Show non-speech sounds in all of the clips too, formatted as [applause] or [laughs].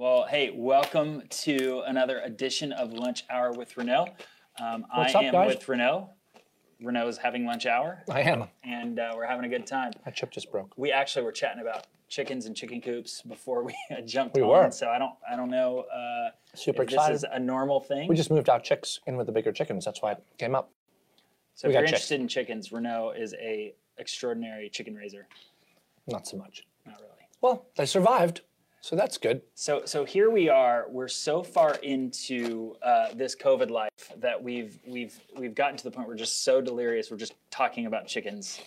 Well, hey, welcome to another edition of Lunch Hour with Renault. Um, What's I up, am guys? with Renault. Renault is having lunch hour, I am. and uh, we're having a good time. My chip just broke. We actually were chatting about chickens and chicken coops before we [laughs] jumped We on. were. So I don't, I don't know uh, Super if this is a normal thing. We just moved our chicks in with the bigger chickens. That's why it came up. so if we you're chicks. interested in chickens, Renault is a extraordinary chicken raiser. Not so much. Not really. Well, they survived, so that's good. So, so here we are. We're so far into uh, this COVID life that we've we've we've gotten to the point where we're just so delirious. We're just talking about chickens.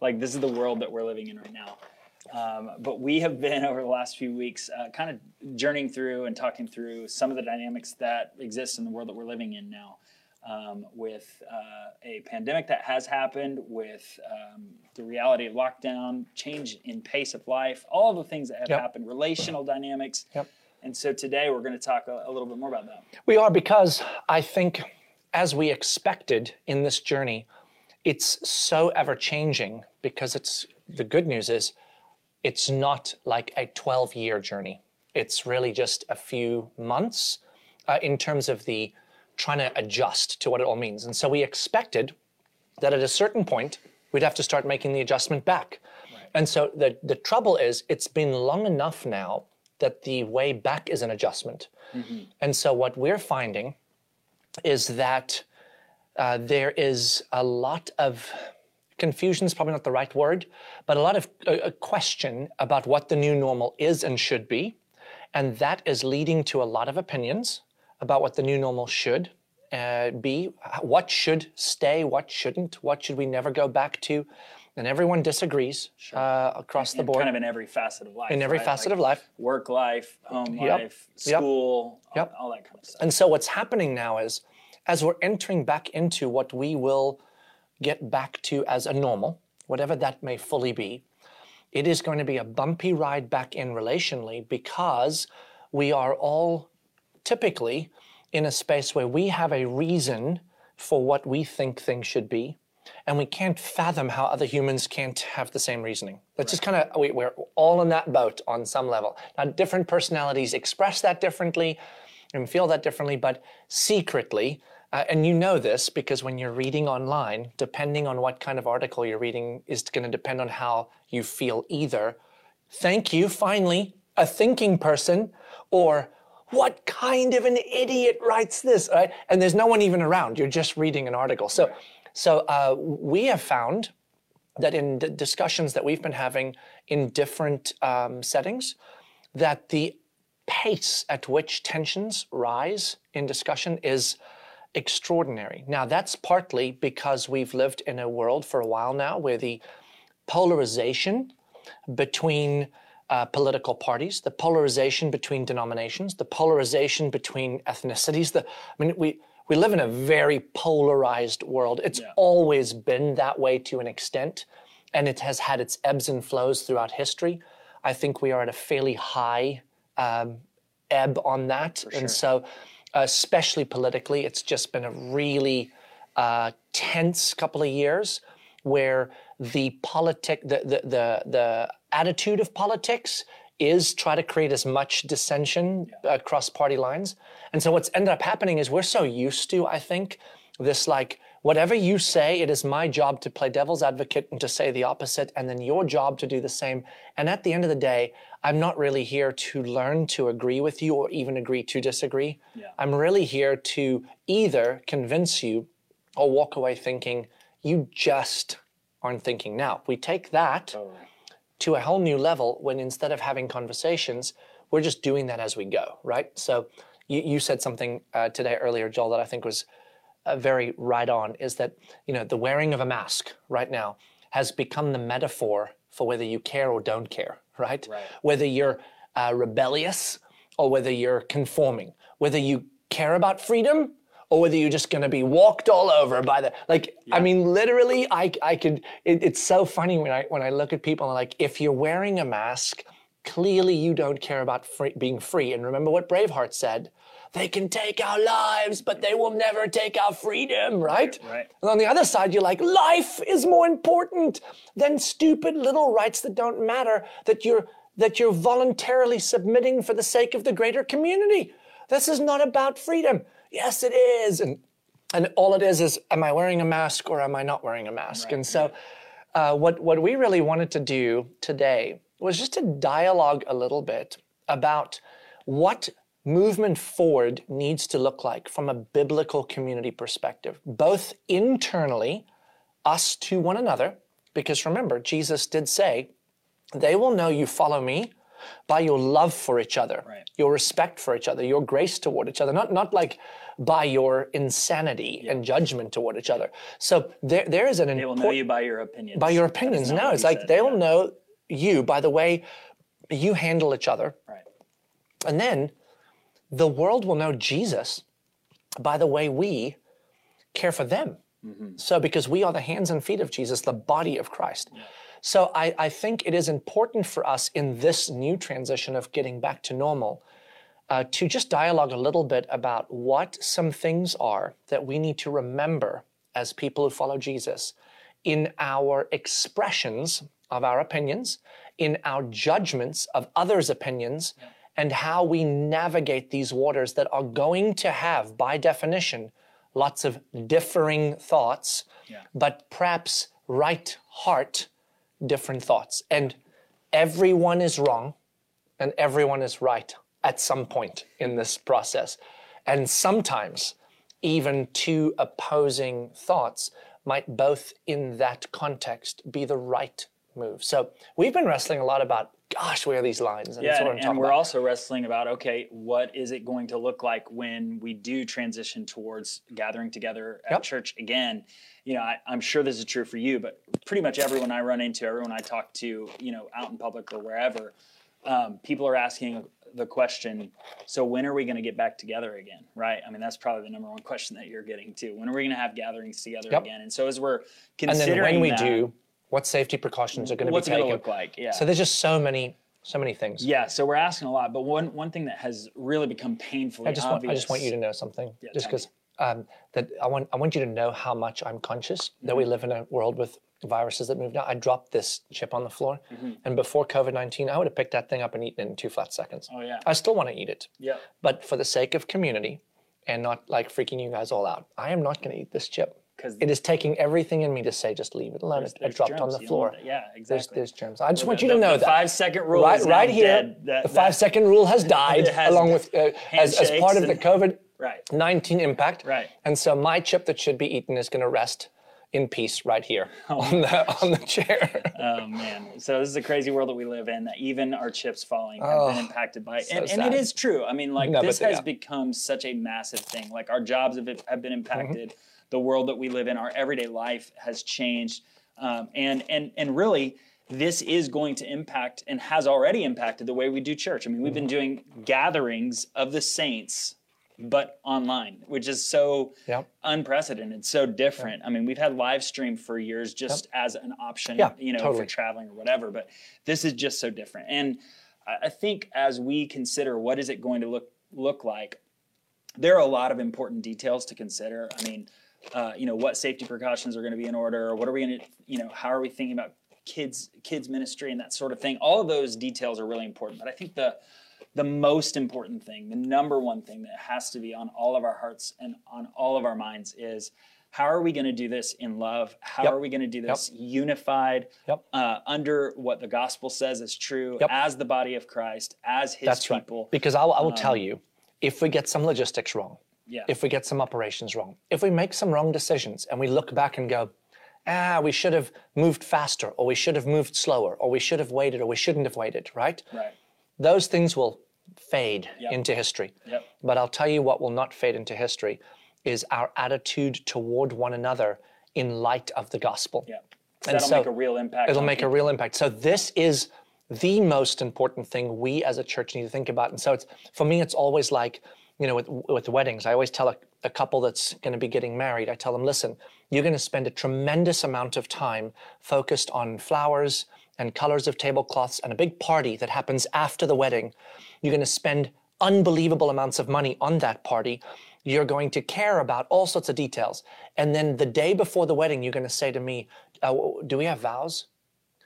Like this is the world that we're living in right now. Um, but we have been [laughs] over the last few weeks, uh, kind of journeying through and talking through some of the dynamics that exist in the world that we're living in now. Um, with uh, a pandemic that has happened, with um, the reality of lockdown, change in pace of life, all the things that have Yep. happened, relational dynamics. Yep. And so today we're going to talk a, a little bit more about that. We are because I think, as we expected in this journey, it's so ever changing because it's the good news is it's not like a 12 year journey. It's really just a few months uh, in terms of the trying to adjust to what it all means. And so we expected that at a certain point, we'd have to start making the adjustment back. And so the, the trouble is, it's been long enough now that the way back is an adjustment. And so what we're finding is that uh, there is a lot of confusion is probably not the right word, but a lot of uh, a question about what the new normal is and should be. And that is leading to a lot of opinions about what the new normal should uh, be, what should stay, what shouldn't, what should we never go back to. And everyone disagrees uh, across the board. kind of in every facet of life. in every right? facet Like of life. Work life, home Yep. life, Yep. school, all- Yep. all that kind of stuff. And so what's happening now is, as we're entering back into what we will get back to as a normal, whatever that may fully be, it is going to be a bumpy ride back in relationally because we are all typically in a space where we have a reason for what we think things should be. And we can't fathom how other humans can't have the same reasoning. That's just kind of, we, we're all in that boat on some level. Now, different personalities express that differently and feel that differently, but secretly, uh, and you know this because when you're reading online, depending on what kind of article you're reading, is going to depend on how you feel either. Thank you, finally, a thinking person, or what kind of an idiot writes this? Right? And there's no one even around. You're just reading an article. So, so uh, we have found that in d- discussions that we've been having in different um, settings, that the pace at which tensions rise in discussion is extraordinary. Now, that's partly because we've lived in a world for a while now where the polarization between uh, political parties, the polarization between denominations, the polarization between ethnicities. The, I mean, we, we live in a very polarized world. It's always been that way to an extent, and it has had its ebbs and flows throughout history. I think we are at a fairly high um, ebb on that. And so, especially politically, it's just been a really uh, tense couple of years where the politic, the, the, the, the attitude of politics is try to create as much dissension across party lines. And so what's ended up happening is we're so used to, I think, this like, whatever you say, it is my job to play devil's advocate and to say the opposite, and then your job to do the same. And at the end of the day, I'm not really here to learn to agree with you or even agree to disagree. I'm really here to either convince you or walk away thinking, you just aren't thinking. Now, we take that to a whole new level when instead of having conversations, we're just doing that as we go, right? So you, you said something uh, today earlier, Joel, that I think was uh, very right on is that, you know, the wearing of a mask right now has become the metaphor for whether you care or don't care, right? Right. Whether you're uh, rebellious or whether you're conforming, whether you care about freedom or whether you're just going to be walked all over by the like i mean literally i i could it, it's so funny when i when i look at people and like if you're wearing a mask clearly you don't care about free, being free and remember what braveheart said they can take our lives but they will never take our freedom right Right. and on the other side you're like life is more important than stupid little rights that don't matter that you're that you're voluntarily submitting for the sake of the greater community. This is not about freedom. Yes, it is. And and all it is is am I wearing a mask or am I not wearing a mask? Right. And so uh, what what we really wanted to do today was just to dialogue a little bit about what movement forward needs to look like from a biblical community perspective, both internally, us to one another, because remember, Jesus did say, they will know you follow me by your love for each other, Right. your respect for each other, your grace toward each other, not, not like by your insanity and judgment toward each other. So there, there is an They will know you by your opinions. by your opinions. No, it's like said, they'll yeah. know you by the way you handle each other. Right. And then the world will know Jesus by the way we care for them. Mm-hmm. So, because we are the hands and feet of Jesus, the body of Christ. So, I, I think it is important for us in this new transition of getting back to normal uh, to just dialogue a little bit about what some things are that we need to remember as people who follow Jesus in our expressions of our opinions, in our judgments of others' opinions, and how we navigate these waters that are going to have, by definition, lots of differing thoughts, Yeah. but perhaps right heart, different thoughts. And everyone is wrong and everyone is right at some point in this process. And sometimes even two opposing thoughts might both in that context be the right move. So we've been wrestling a lot about, gosh, where are these lines? And Yeah, that's what and, and we're about. also wrestling about okay, what is it going to look like when we do transition towards gathering together at Yep. church again? You know, I, I'm sure this is true for you, but pretty much everyone I run into, everyone I talk to, you know, out in public or wherever, um, people are asking the question, so when are we going to get back together again? Right? I mean, that's probably the number one [laughs] question that you're getting to. When are we going to have gatherings together Yep. again? And so as we're considering and then when we that, do, what safety precautions are going to be what's it taken? going to look like? Yeah. So there's just so many, so many things. Yeah, so we're asking a lot, but one one thing that has really become painfully I just want. I just want you to know something, yeah, just because um, that I want, I want you to know how much I'm conscious that Mm-hmm. we live in a world with viruses that move now. I dropped this chip on the floor, Mm-hmm. and before COVID nineteen, I would have picked that thing up and eaten it in two flat seconds. Oh yeah, I still want to eat it, yeah. but for the sake of community, and not like freaking you guys all out, I am not going to eat this chip. 'Cause it is taking everything in me to say, just leave it alone. It, it There's dropped on the floor. Yeah, There's, exactly. there's germs. I just want The- you to the- know the that. five second rule right, is right here. That- the that- five second rule has [laughs] died, has along with uh, as, as part of the handshakes COVID Right. 19 impact. Right. And so my chip that should be eaten is going to rest in peace right here Oh. on the on the chair. [laughs] Oh man, so this is a crazy world that we live in. That even our chips falling have been impacted by, and, and it is true. I mean, like No, this has yeah. become such a massive thing. Like our jobs have, have been impacted. Mm-hmm. The world that we live in, our everyday life has changed, um, and and and really. This is going to impact and has already impacted the way we do church. I mean, we've been Mm-hmm. doing gatherings of the saints, but online, which is so Yep. unprecedented, so different. I mean, we've had live stream for years just as an option, Yeah, you know, totally. for traveling or whatever. But this is just so different. And I I think as we consider what is it going to look look like, there are a lot of important details to consider. I mean, uh, you know, what safety precautions are going to be in order? or What are we going to, you know, how are we thinking about kids kids ministry and that sort of thing? All of those details are really important. But I think the the most important thing, the number one thing that has to be on all of our hearts and on all of our minds is how are we going to do this in love? How Yep. are we going to do this unified Yep. uh, under what the gospel says is true Yep. as the body of Christ, as his That's people? right. Because I will, I will tell you, if we get some logistics wrong, Yeah. if we get some operations wrong, if we make some wrong decisions and we look back and go, ah, we should have moved faster, or we should have moved slower, or we should have waited, or we shouldn't have waited, right? right. Those things will fade Yep. into history. Yep. But I'll tell you what will not fade into history is our attitude toward one another in light of the gospel. Yeah. And That'll so make a real impact. It'll make a real impact. So this is the most important thing we as a church need to think about. And so it's for me, it's always like, you know, with with weddings, I always tell a, a couple that's going to be getting married, I tell them, listen, you're going to spend a tremendous amount of time focused on flowers and colors of tablecloths and a big party that happens after the wedding. You're going to spend unbelievable amounts of money on that party. You're going to care about all sorts of details. And then the day before the wedding, you're going to say to me, uh, Do we have vows?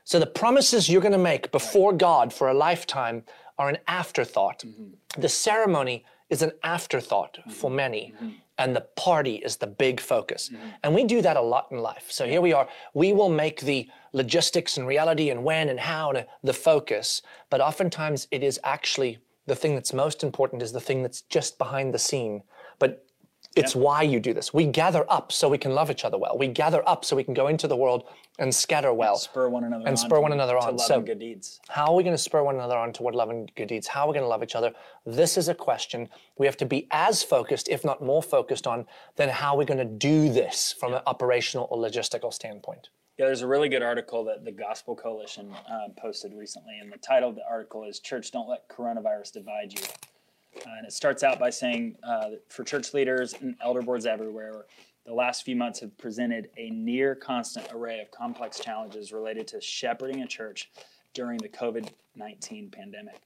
So the promises you're going to make before God for a lifetime are an afterthought. Mm-hmm. The ceremony is an afterthought for many. And the party is the big focus. Mm-hmm. And we do that a lot in life. So here we are. We will make the logistics and reality and when and how to the focus. But oftentimes it is actually the thing that's most important is the thing that's just behind the scene. But it's why you do this. We gather up so we can love each other well. We gather up so we can go into the world and scatter well. Spur one another And on spur one another to on. love So- and good deeds. How are we going to spur one another on toward love and good deeds? How are we going to love each other? This is a question we have to be as focused, if not more focused on, than how we're going to do this from an operational or logistical standpoint. Yeah, there's a really good article that the Gospel Coalition um, posted recently, and the title of the article is "Church, Don't Let Coronavirus Divide You." Uh, and it starts out by saying, uh, for church leaders and elder boards everywhere, the last few months have presented a near constant array of complex challenges related to shepherding a church during the COVID 19 pandemic.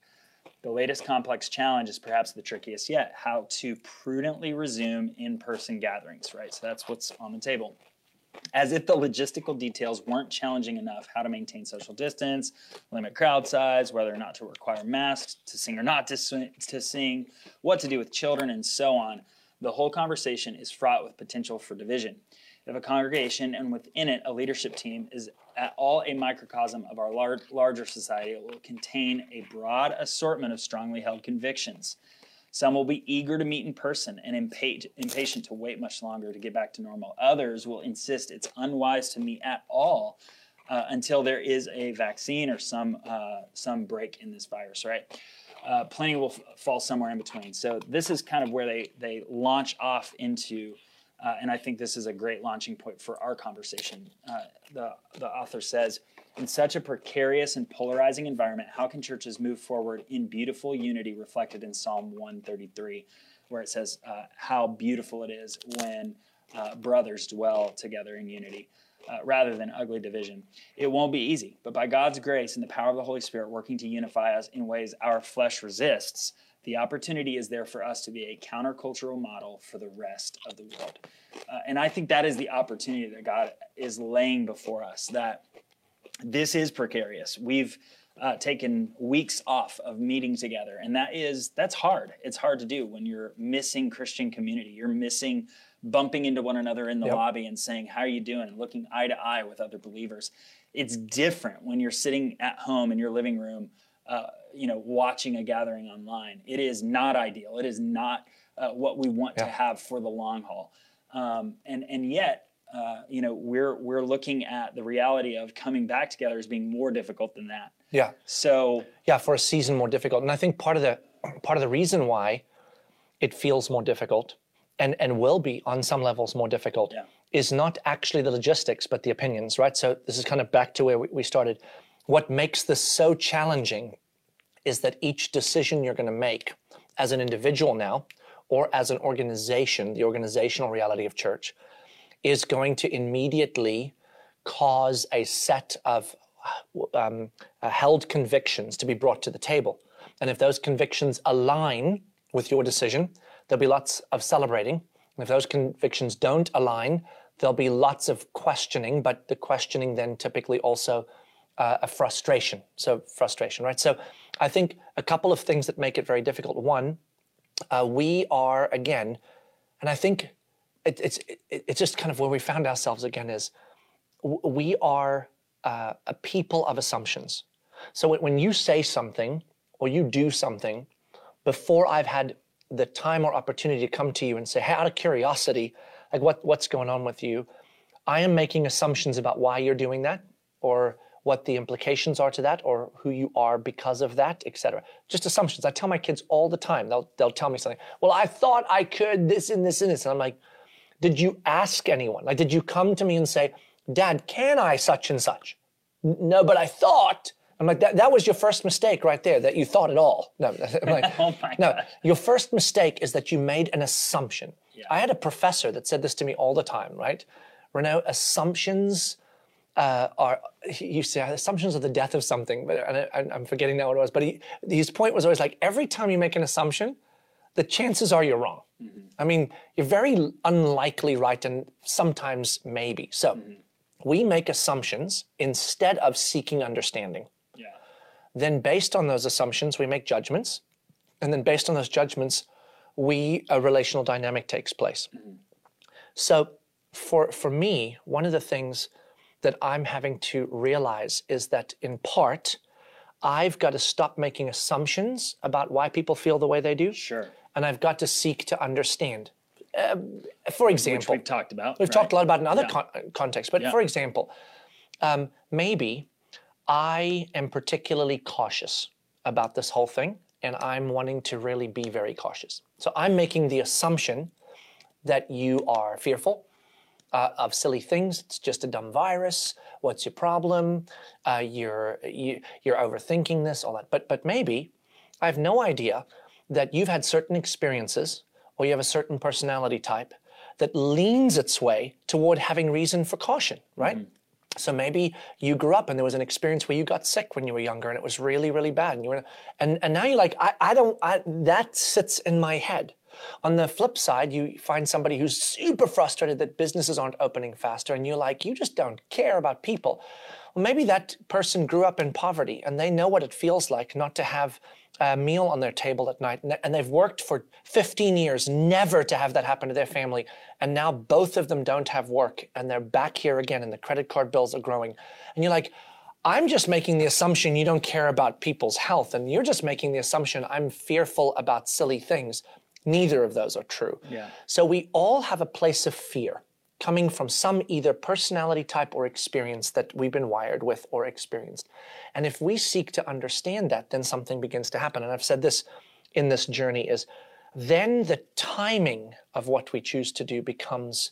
The latest complex challenge is perhaps the trickiest yet how to prudently resume in person gatherings, right? So that's what's on the table as if the logistical details weren't challenging enough how to maintain social distance limit crowd size whether or not to require masks to sing or not to, sing, to sing what to do with children and so on. The whole conversation is fraught with potential for division. If a congregation and within it a leadership team is at all a microcosm of our lar- larger society it will contain a broad assortment of strongly held convictions some will be eager to meet in person and impa- impatient to wait much longer to get back to normal. Others will insist it's unwise to meet at all uh, until there is a vaccine or some uh, some break in this virus. Right? Uh, plenty will fall somewhere in between. So this is kind of where they they launch off into. Uh, and I think this is a great launching point for our conversation. Uh, the, the author says, in such a precarious and polarizing environment, how can churches move forward in beautiful unity reflected in Psalm 133, where it says, uh, How beautiful it is when uh, brothers dwell together in unity. Uh, rather than ugly division. It won't be easy, but by God's grace and the power of the Holy Spirit working to unify us in ways our flesh resists, the opportunity is there for us to be a countercultural model for the rest of the world. Uh, and I think that is the opportunity that God is laying before us, that this is precarious. We've uh, taken weeks off of meeting together, and that is that's hard. It's hard to do when you're missing Christian community. You're missing bumping into one another in the Yep. lobby and saying, "How are you doing?" and looking eye to eye with other believers. It's different when you're sitting at home in your living room, uh, you know, watching a gathering online. It is not ideal. It is not uh, what we want to have for the long haul. Um, and and yet, uh, you know, we're we're looking at the reality of coming back together as being more difficult than that. Yeah. So yeah, for a season more difficult. And I think part of the part of the reason why it feels more difficult and, and will be on some levels more difficult Yeah. is not actually the logistics, but the opinions, right? So this is kind of back to where we, we started. What makes this so challenging is that each decision you're going to make as an individual now or as an organization, the organizational reality of church, is going to immediately cause a set of um, uh, held convictions to be brought to the table. And if those convictions align with your decision, there'll be lots of celebrating. And if those convictions don't align, there'll be lots of questioning, but the questioning then typically also uh, a frustration. So, frustration, right? So, I think a couple of things that make it very difficult. One, uh, we are, again, and I think it, it's, it, it's just kind of where we found ourselves again is we are uh, a people of assumptions. So when- you say something or you do something, before I've had the time or opportunity to come to you and say, hey, out of curiosity, like what, what's going on with you, I am making assumptions about why you're doing that or what the implications are to that or who you are because of that, et cetera. Just assumptions. I tell my kids all the time, they'll, they'll tell me something. Well, I thought I could this and this and this. And I'm like, did you ask anyone? Like, did you come to me and say, Dad, can I such and such? No, but I thought. I'm like, that, that was your first mistake right there, that you thought at all. No, [laughs] I'm like, [laughs] Oh my no, your first mistake is that you made an assumption. I had a professor that said this to me all the time, right? Renault, assumptions uh, are, he used to say, assumptions are the death of something, but and I, I'm forgetting now what it was. But he, his point was always like, every time you make an assumption, the chances are you're wrong. Mm-hmm. I mean, you're very unlikely right and sometimes maybe. So mm-hmm. we make assumptions instead of seeking understanding. Yeah. Then, based on those assumptions, we make judgments. And then, based on those judgments, we a relational dynamic takes place. Mm-hmm. So, for for me, one of the things that I'm having to realize is that in part, I've got to stop making assumptions about why people feel the way they do, Sure. And I've got to seek to understand. Um, for Which example, we've talked about. We've talked a lot about in other Yeah. con- contexts, but Yeah. for example, um, maybe I am particularly cautious about this whole thing, and I'm wanting to really be very cautious. So I'm making the assumption that you are fearful uh, of silly things. It's just a dumb virus. What's your problem? Uh, you're you, you're overthinking this, all that. But but maybe I have no idea that you've had certain experiences or you have a certain personality type that leans its way toward having reason for caution, right? Mm-hmm. So maybe you grew up and there was an experience where you got sick when you were younger and it was really, really bad. And you were, and, and now you're like, I, I don't, I, that sits in my head. On the flip side, you find somebody who's super frustrated that businesses aren't opening faster, and you're like, you just don't care about people. Well, maybe that person grew up in poverty and they know what it feels like not to have a meal on their table at night. And they've worked for 15 years never to have that happen to their family. And now both of them don't have work and they're back here again and the credit card bills are growing. And you're like, I'm just making the assumption you don't care about people's health. And you're just making the assumption I'm fearful about silly things. Neither of those are true. Yeah. So we all have a place of fear coming from some either personality type or experience that we've been wired with or experienced. And if we seek to understand that, then something begins to happen. And I've said this in this journey is then the timing of what we choose to do becomes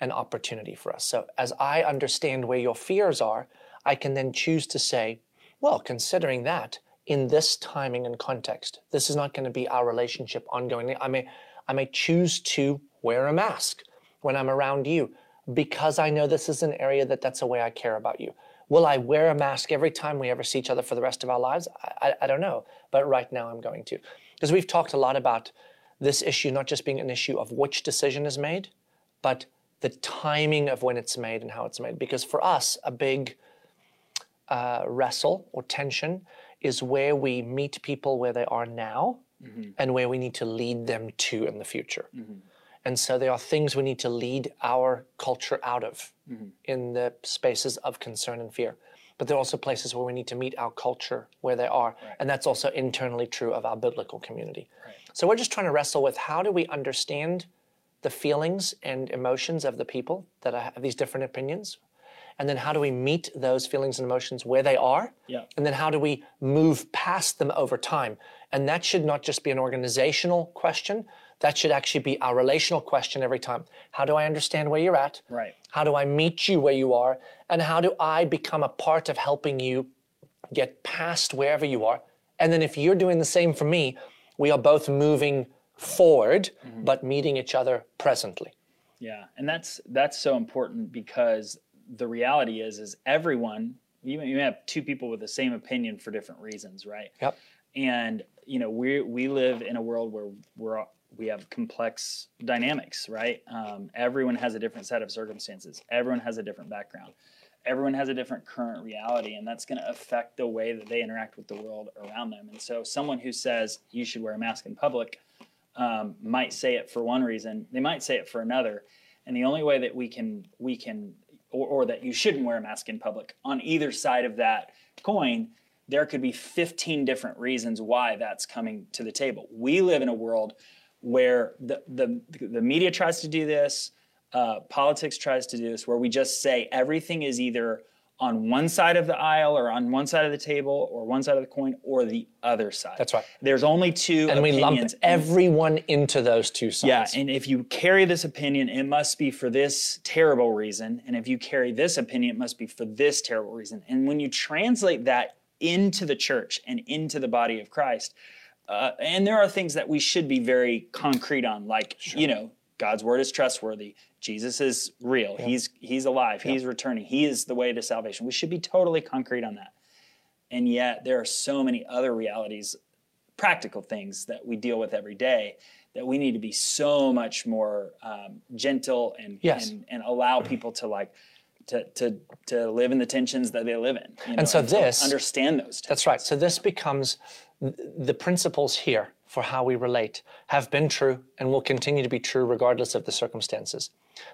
an opportunity for us. So as I understand where your fears are, I can then choose to say, well, considering that in this timing and context, this is not going to be our relationship ongoing. I may, I may choose to wear a mask when I'm around you because I know this is an area that that's a way I care about you. Will I wear a mask every time we ever see each other for the rest of our lives? I, I, I don't know, but right now I'm going to. Because we've talked a lot about this issue not just being an issue of which decision is made, but the timing of when it's made and how it's made. Because for us, a big uh, wrestle or tension is where we meet people where they are now and where we need to lead them to in the future. And so there are things we need to lead our culture out of mm-hmm. in the spaces of concern and fear. But there are also places where we need to meet our culture where they are. And that's also internally true of our biblical community. So we're just trying to wrestle with how do we understand the feelings and emotions of the people that have these different opinions? And then how do we meet those feelings and emotions where they are? Yeah. And then how do we move past them over time? And that should not just be an organizational question, that should actually be our relational question every time. How do I understand where you're at? Right. How do I meet you where you are? And how do I become a part of helping you get past wherever you are? And then if you're doing the same for me, we are both moving forward, mm-hmm. but meeting each other presently. Yeah, and that's that's so important because the reality is is everyone you you may have two people with the same opinion for different reasons, right? Yep. And you know we we live in a world where we're we have complex dynamics, right? Um, everyone has a different set of circumstances. Everyone has a different background. Everyone has a different current reality, and that's going to affect the way that they interact with the world around them. And so, someone who says you should wear a mask in public um, might say it for one reason. They might say it for another. And the only way that we can we can or, or that you shouldn't wear a mask in public on either side of that coin, there could be 15 different reasons why that's coming to the table. We live in a world where the the, the media tries to do this, uh, politics tries to do this, where we just say everything is either on one side of the aisle or on one side of the table or one side of the coin or the other side. That's right. There's only two And we lump opinions. everyone into those two sides. Yeah, and if you carry this opinion, it must be for this terrible reason. And if you carry this opinion, it must be for this terrible reason. And when you translate that into the church and into the body of Christ, uh, and there are things that we should be very concrete on, like, you know, God's word is trustworthy. Jesus is real. He's he's alive. He's returning. He is the way to salvation. We should be totally concrete on that. And yet there are so many other realities practical things that we deal with every day that we need to be so much more um, gentle and, Yes. and and allow people to like to to to live in the tensions that they live in. you know, And so to this- understand those. That's right. So this becomes the principles here for how we relate have been true and will continue to be true regardless of the circumstances.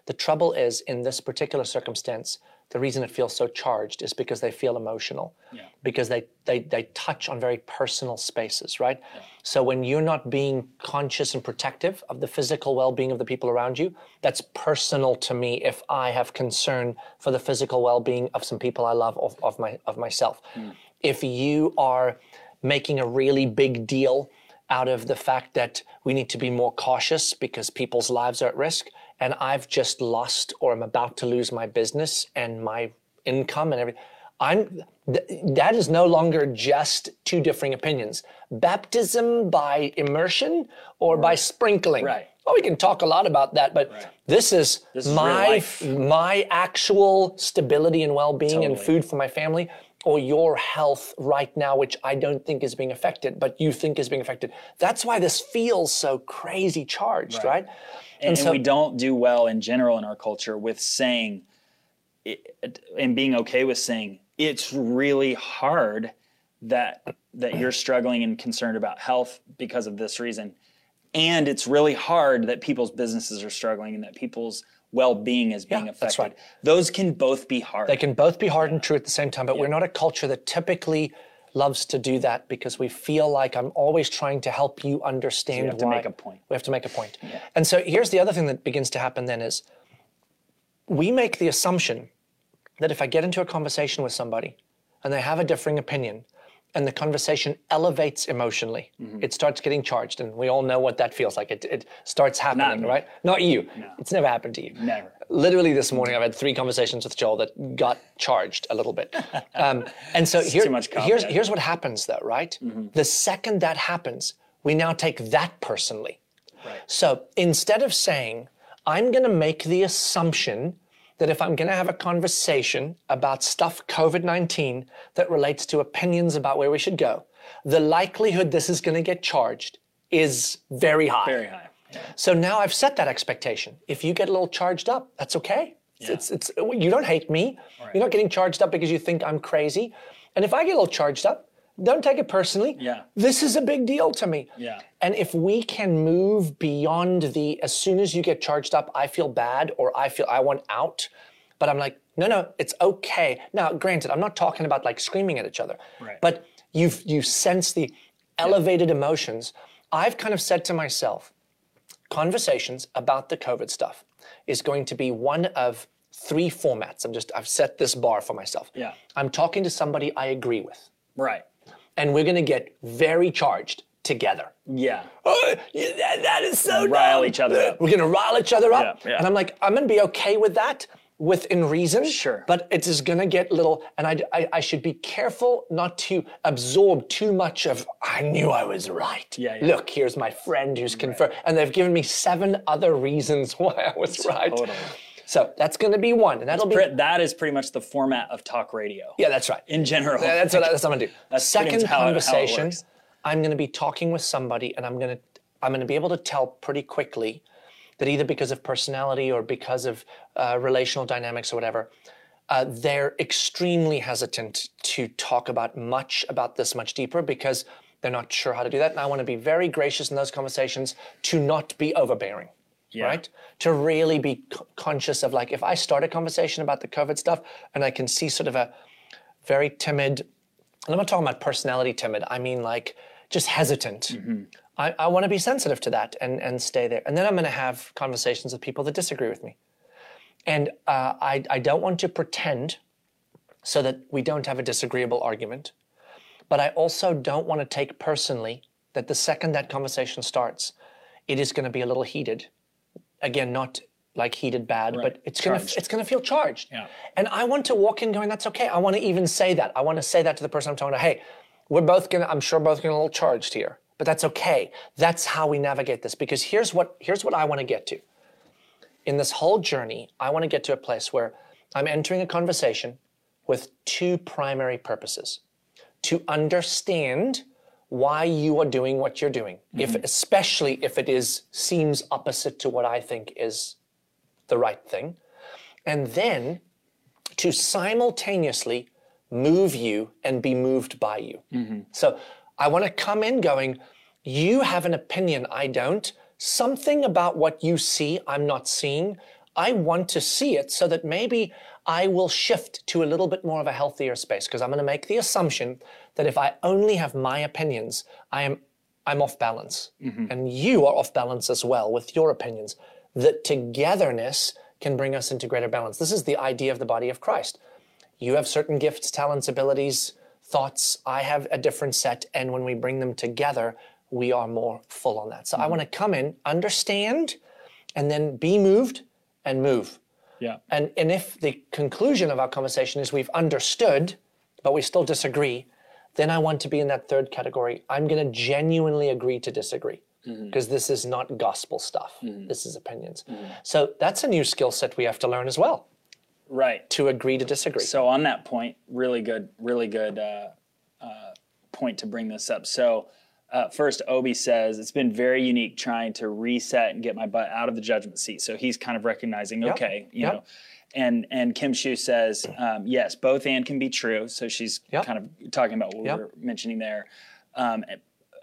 The trouble is, in this particular circumstance, the reason it feels so charged is because they feel emotional, because they, they, they touch on very personal spaces, right? So when you're not being conscious and protective of the physical well being of the people around you, that's personal to me if I have concern for the physical well being of some people I love, of, of, my, of myself. Hmm. If you are making a really big deal out of the fact that we need to be more cautious because people's lives are at risk, and I've just lost or I'm about to lose my business and my income and everything. I'm th- that is no longer just two differing opinions. Baptism by immersion or by sprinkling. Right. Well, we can talk a lot about that, but this is This is my my actual stability and well-being and food for my family or your health right now which i don't think is being affected but you think is being affected. That's why this feels so crazy charged right, and, so- and we don't do well in general in our culture with saying it, and being okay with saying it's really hard that that you're struggling and concerned about health because of this reason and it's really hard that people's businesses are struggling and that people's well-being is being Yeah, affected that's right. those can both be hard they can both be hard and true at the same time but we're not a culture that typically loves to do that because we feel like i'm always trying to help you understand what we have to make a point. we have to make a point. point and so here's the other thing that begins to happen then is we make the assumption that if I get into a conversation with somebody and they have a differing opinion and the conversation elevates emotionally, Mm-hmm. it starts getting charged. And we all know what that feels like. It, it starts happening, me. right? Not you. It's never happened to you. Never. Literally this morning, I've had three conversations with Joel that got charged a little bit. [laughs] Um, and so here, too much coffee, here's, here's what happens though, right? The second that happens, we now take that personally. Right. So instead of saying, I'm going to make the assumption that if I'm going to have a conversation about stuff COVID 19 that relates to opinions about where we should go, the likelihood this is going to get charged is very high. very high So now I've set that expectation. If you get a little charged up, that's okay. It's, it's, you don't hate me. You're not getting charged up because you think I'm crazy. And if I get a little charged up, don't take it personally. Yeah. This is a big deal to me. Yeah. And if we can move beyond the as soon as you get charged up, I feel bad or I feel I want out, but I'm like, no, no, it's okay. Now, granted, I'm not talking about like screaming at each other, Right. but you've you sense the elevated emotions. I've kind of said to myself, conversations about the COVID stuff is going to be one of three formats. I'm just I've set this bar for myself. Yeah. I'm talking to somebody I agree with, right and we're going to get very charged together. yeah Oh, that, that is so Rile dumb. each other up. We're gonna rile each other up, Yeah, yeah. and I'm like, I'm gonna be okay with that within reason. Sure. But it is gonna get little, and I, I, I should be careful not to absorb too much of. I knew I was right. Yeah, yeah. Look, here's my friend who's confirmed, and they've given me seven other reasons [laughs] why I was right. Totally. So that's gonna be one, and that'll be. That is pretty much the format of talk radio Yeah, that's right. in general Yeah, that's what, that's what I'm gonna do. [laughs] That's Second much how it- how conversation. I'm gonna be talking with somebody, and I'm gonna I'm gonna be able to tell pretty quickly that either because of personality or because of uh, relational dynamics or whatever, uh, they're extremely hesitant to talk about much about this much deeper because they're not sure how to do that. And I want to be very gracious in those conversations to not be overbearing. Right? To really be c- conscious of like, if I start a conversation about the COVID stuff and I can see sort of a very timid, and I'm not talking about personality timid, I mean like just hesitant. I, I want to be sensitive to that and, and stay there. And then I'm going to have conversations with people that disagree with me. And uh, I, I don't want to pretend so that we don't have a disagreeable argument. But I also don't want to take personally that the second that conversation starts, it is going to be a little heated. Again, not like heated bad, but it's going to it's to feel charged. Yeah. And I want to walk in going, that's okay. I want to even say that. I want to say that to the person I'm talking to. Hey, we're both to, I'm sure both to a little charged here, but that's okay. That's how we navigate this. Because here's what here's what I want to get to. In this whole journey, I want to get to a place where I'm entering a conversation with two primary purposes. To understand why you are doing what you're doing, if mm-hmm. especially if it is seems opposite to what I think is the right thing. And then to simultaneously move you and be moved by you. Mm-hmm. So I want to come in going, you have an opinion, I don't. Something about what you see, I'm not seeing. I want to see it so that maybe I will shift to a little bit more of a healthier space because I'm going to make the assumption that if I only have my opinions, I am I'm off balance. Mm-hmm. And you are off balance as well with your opinions. That togetherness can bring us into greater balance. This is the idea of the body of Christ. You have certain gifts, talents, abilities, thoughts. I have a different set. And when we bring them together, we are more full on that. So I mm-hmm. want to come in, understand, and then be moved and move. Yeah. And, and if the conclusion of our conversation is we've understood, but we still disagree, then I want to be in that third category. I'm going to genuinely agree to disagree because this is not gospel stuff. This is opinions. So that's a new skill set we have to learn as well Right. to agree to disagree. So on that point, really good, really good uh, uh, point to bring this up. So uh, first, Obi says it's been very unique trying to reset and get my butt out of the judgment seat. So he's kind of recognizing, okay, you Yep. know. And and Kim Shu says, um, yes, both and can be true. So she's Yep. kind of talking about what Yep. we were mentioning there. Um,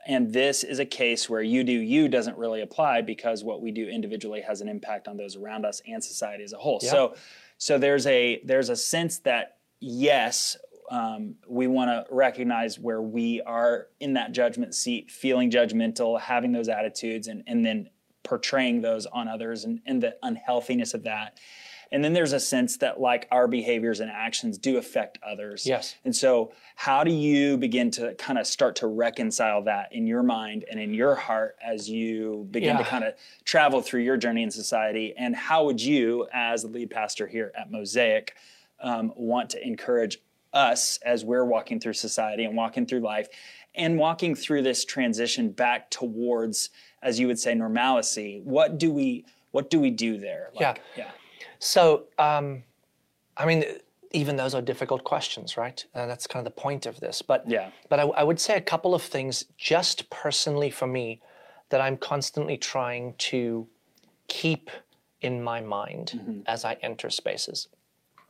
and this is a case where you do you doesn't really apply because what we do individually has an impact on those around us and society as a whole. So so there's a there's a sense that yes, um, we want to recognize where we are in that judgment seat, feeling judgmental, having those attitudes, and and then portraying those on others and, and the unhealthiness of that. And then there's a sense that like our behaviors and actions do affect others. Yes. And so how do you begin to kind of start to reconcile that in your mind and in your heart as you begin to kind of travel through your journey in society? And how would you, as the lead pastor here at Mosaic, um, want to encourage us as we're walking through society and walking through life and walking through this transition back towards, as you would say, normalcy? What do we what do we do there? Yeah. Yeah. So, um, I mean, even those are difficult questions, right? And that's kind of the point of this. But Yeah. but I, I would say a couple of things, just personally for me, that I'm constantly trying to keep in my mind as I enter spaces.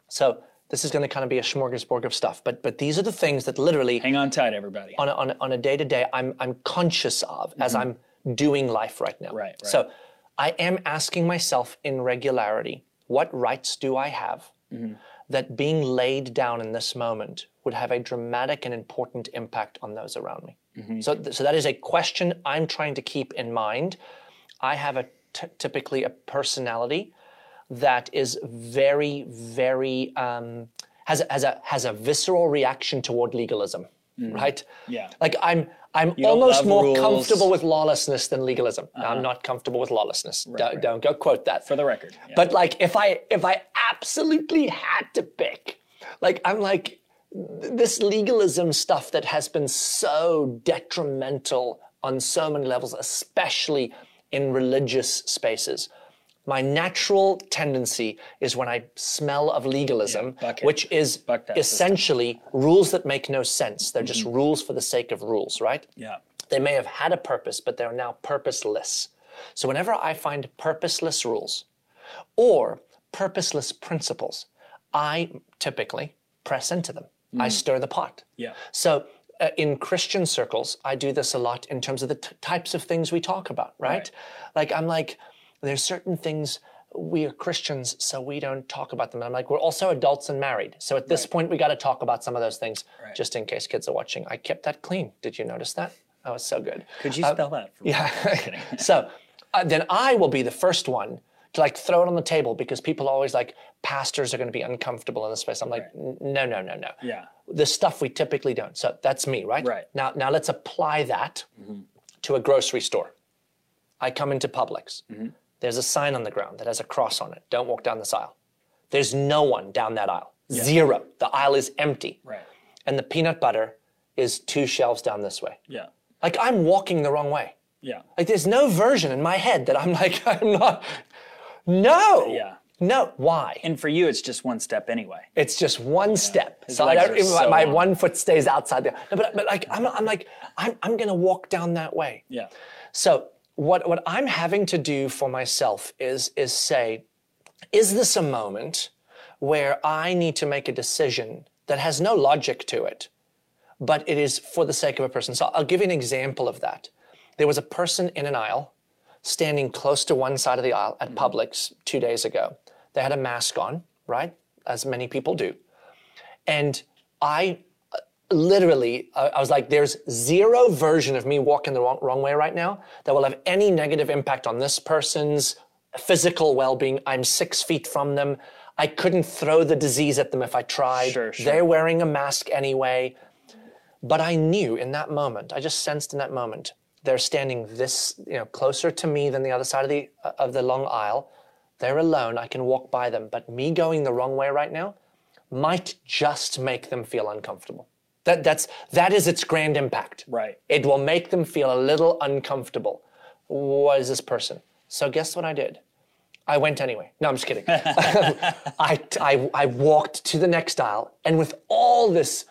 So this is going to kind of be a smorgasbord of stuff, but but these are the things that literally Hang on tight, everybody. on a, on a, on a day-to-day I'm, I'm conscious of as I'm doing life right now. Mm-hmm. Right, right. So I am asking myself in regularity, what rights do I have Mm-hmm. that being laid down in this moment would have a dramatic and important impact on those around me? Mm-hmm. So, th- so that is a question I'm trying to keep in mind. I have a t- typically a personality that is very, very um, has a, has a has a visceral reaction toward legalism, right? Mm. Yeah. Like I'm I'm almost more rules. Uh-huh. comfortable with lawlessness than legalism. I'm not comfortable with lawlessness. don't, right. don't go quote that. For the record. Yeah. But like if I if I absolutely had to pick, like I'm like this legalism stuff that has been so detrimental on so many levels, especially in religious spaces. My natural tendency is when I smell of legalism, it. which is essentially rules that make no sense. They're just rules for the sake of rules, right? yeah. They may have had a purpose, but they're now purposeless. So whenever I find purposeless rules or purposeless principles, I typically press into them. I stir the pot. Yeah. So uh, in Christian circles, I do this a lot in terms of the t- types of things we talk about, right? Right. Like I'm like, there's certain things we are Christians, so we don't talk about them. And I'm like, we're also adults and married. So at this point, we got to talk about some of those things, Right. just in case kids are watching. I kept that clean. Did you notice that? That was so good. Could you uh, spell that for me? Yeah. [laughs] so uh, then I will be the first one to like throw it on the table because people are always like, pastors are going to be uncomfortable in this space. I'm like, "N- no, no, no, no. Yeah. The stuff we typically don't. So that's me, right? Right. Now, now let's apply that mm-hmm. to a grocery store. I come into Publix. Mm-hmm. There's a sign on the ground that has a cross on it. Don't walk down this aisle. There's no one down that aisle. Zero. The aisle is empty. Right. And the peanut butter is two shelves down this way. Yeah. Like I'm walking the wrong way. Yeah. Like there's no version in my head that I'm like [laughs] I'm not. No. Yeah. No. Why? And for you, it's just one step anyway. It's just one step. His So I legs don't my, so my long. one foot stays outside there. No, but but like I'm I'm like I'm I'm gonna walk down that way. Yeah. So what what I'm having to do for myself is is say, is this a moment where I need to make a decision that has no logic to it, but it is for the sake of a person. So I'll give you an example of that. There was a person in an aisle standing close to one side of the aisle at mm-hmm. Publix two days ago. They had a mask on, right? As many people do. And I literally, uh, I was like, there's zero version of me walking the wrong, wrong way right now that will have any negative impact on this person's physical well being. I'm six feet from them. I couldn't throw the disease at them if I tried. Sure, sure. They're wearing a mask anyway. But I knew in that moment, I just sensed in that moment, they're standing this, you know, closer to me than the other side of the uh, of the long aisle. They're alone. I can walk by them. But me going the wrong way right now might just make them feel uncomfortable. That that's that is its grand impact. Right. It will make them feel a little uncomfortable. What is this person? So guess what I did? I went anyway. No, I'm just kidding. [laughs] [laughs] I, I, I walked to the next aisle, and with all this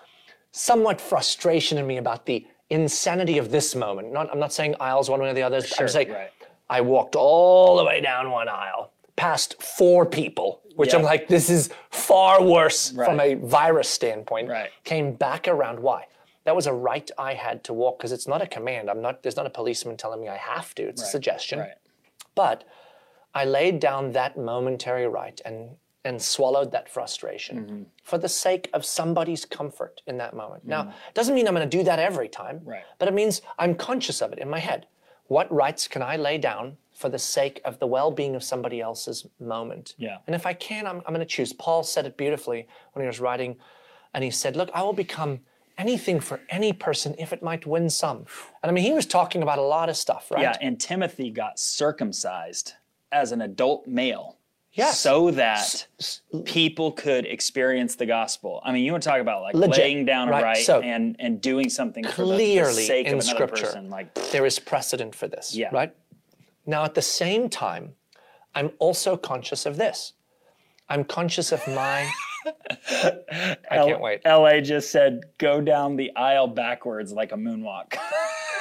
somewhat frustration in me about the insanity of this moment, not, I'm not saying aisles one way or the other, I'm Sure, saying right. I walked all the way down one aisle, past four people, which I'm like, this is far worse from a virus standpoint. Right. Came back around. Why? That was a right I had to walk because it's not a command. I'm not. There's not a policeman telling me I have to. It's a suggestion. Right. But I laid down that momentary right and and swallowed that frustration Mm-hmm. for the sake of somebody's comfort in that moment. Now, it doesn't mean I'm going to do that every time, Right. but it means I'm conscious of it in my head. What rights can I lay down for the sake of the well-being of somebody else's moment? Yeah. And if I can, I'm, I'm going to choose. Paul said it beautifully when he was writing, and he said, "Look, I will become." Anything for any person if it might win some. And I mean, he was talking about a lot of stuff, right? Yeah, and Timothy got circumcised as an adult male. Yes. So that people could experience the gospel. I mean, you want to talk about like Legit, laying down a right, right, so and and doing something for the- the, clearly sake in of another Scripture. person. Like, there is precedent for this. Yeah. Right? Now, at the same time, I'm also conscious of this. I'm conscious of my. [laughs] I can't wait. LA just said, "Go down the aisle backwards like a moonwalk."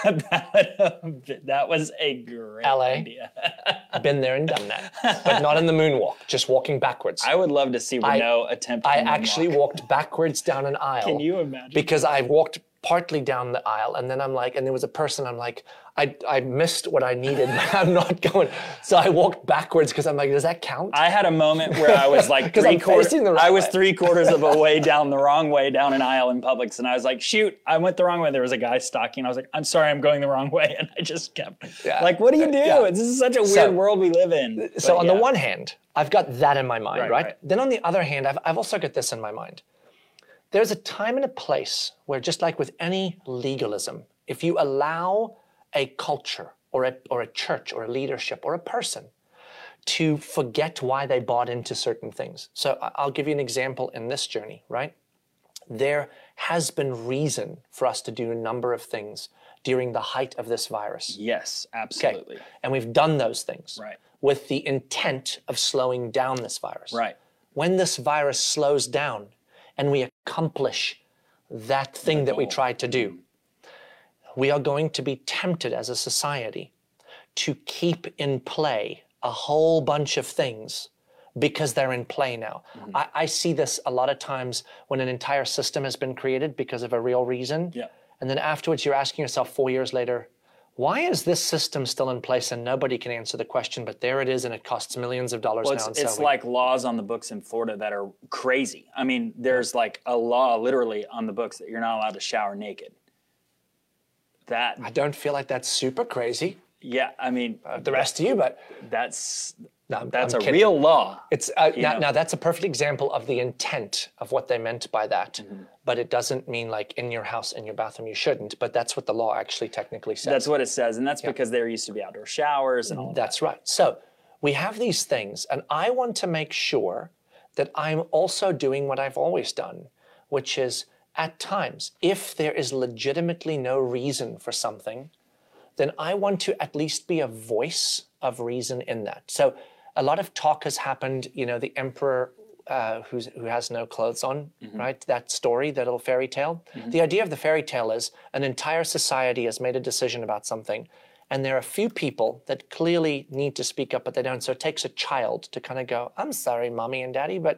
[laughs] that, was a great LA? idea. [laughs] Been there and done that, but not in the moonwalk, just walking backwards. I would love to see Renault attempt. I actually walked backwards down an aisle. Can you imagine? Because I walked partly down the aisle, and then I'm like, and there was a person. I'm like, I I missed what I needed. [laughs] I'm not going. So I walked backwards because I'm like, does that count? I had a moment where I was like [laughs] three quarters. the right I was three quarters of a way [laughs] down the wrong way down an aisle in Publix, and I was like, "Shoot, I went the wrong way." There was a guy stalking. I was like, "I'm sorry, I'm going the wrong way," and I just kept Yeah. like, "What do you uh, do? Yeah. This is such a weird So- world we live in." so on yeah. the one hand, I've got that in my mind, Right, right? right. Then on the other hand, I've, I've also got this in my mind. There's a time and a place where, just like with any legalism, if you allow a culture or a, or a church or a leadership or a person to forget why they bought into certain things. So I'll give you an example in this journey, right? There has been reason for us to do a number of things during the height of this virus. yes, absolutely. Okay. And we've done those things Right. with the intent of slowing down this virus. right. When this virus slows down and we accomplish that thing that we tried to do, we are going to be tempted as a society to keep in play a whole bunch of things because they're in play now. Mm-hmm. I, I see this a lot of times when an entire system has been created because of a real reason. Yeah. And then afterwards, you're asking yourself four years later, why is this system still in place and nobody can answer the question? But there it is, and it costs millions of dollars Well, now. it's, so it's we- like laws on the books in Florida that are crazy. I mean, there's like a law literally on the books that you're not allowed to shower naked. That I don't feel like that's super crazy. yeah, I mean, uh, The rest of you, but that's No, I'm- that's I'm a kidding. real law. It's uh, now, now that's a perfect example of the intent of what they meant by that. Mm-hmm. But it doesn't mean like in your house, in your bathroom, you shouldn't. But that's what the law actually technically says. That's what it says, and that's because there used to be outdoor showers and all that. That's right. So we have these things, and I want to make sure that I'm also doing what I've always done, which is at times, if there is legitimately no reason for something, then I want to at least be a voice of reason in that. So a lot of talk has happened, you know, the emperor uh, who's, who has no clothes on, right? That story, that little fairy tale. The idea of the fairy tale is an entire society has made a decision about something, and there are a few people that clearly need to speak up, but they don't. So it takes a child to kind of go, I'm sorry, mommy and daddy, but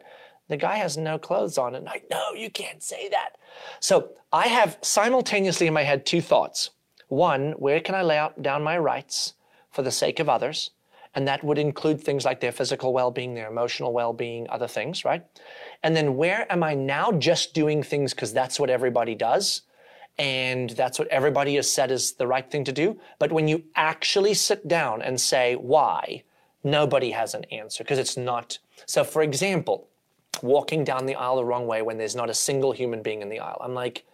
The guy has no clothes on. And I, no, you can't say that. So I have simultaneously in my head two thoughts. One, where can I lay out down my rights for the sake of others? And that would include things like their physical well being, their emotional well being, other things, right? And then where am I now just doing things because that's what everybody does? And that's what everybody has said is the right thing to do. But when you actually sit down and say why, nobody has an answer because it's not. So, for example, walking down the aisle the wrong way when there's not a single human being in the aisle. I'm like,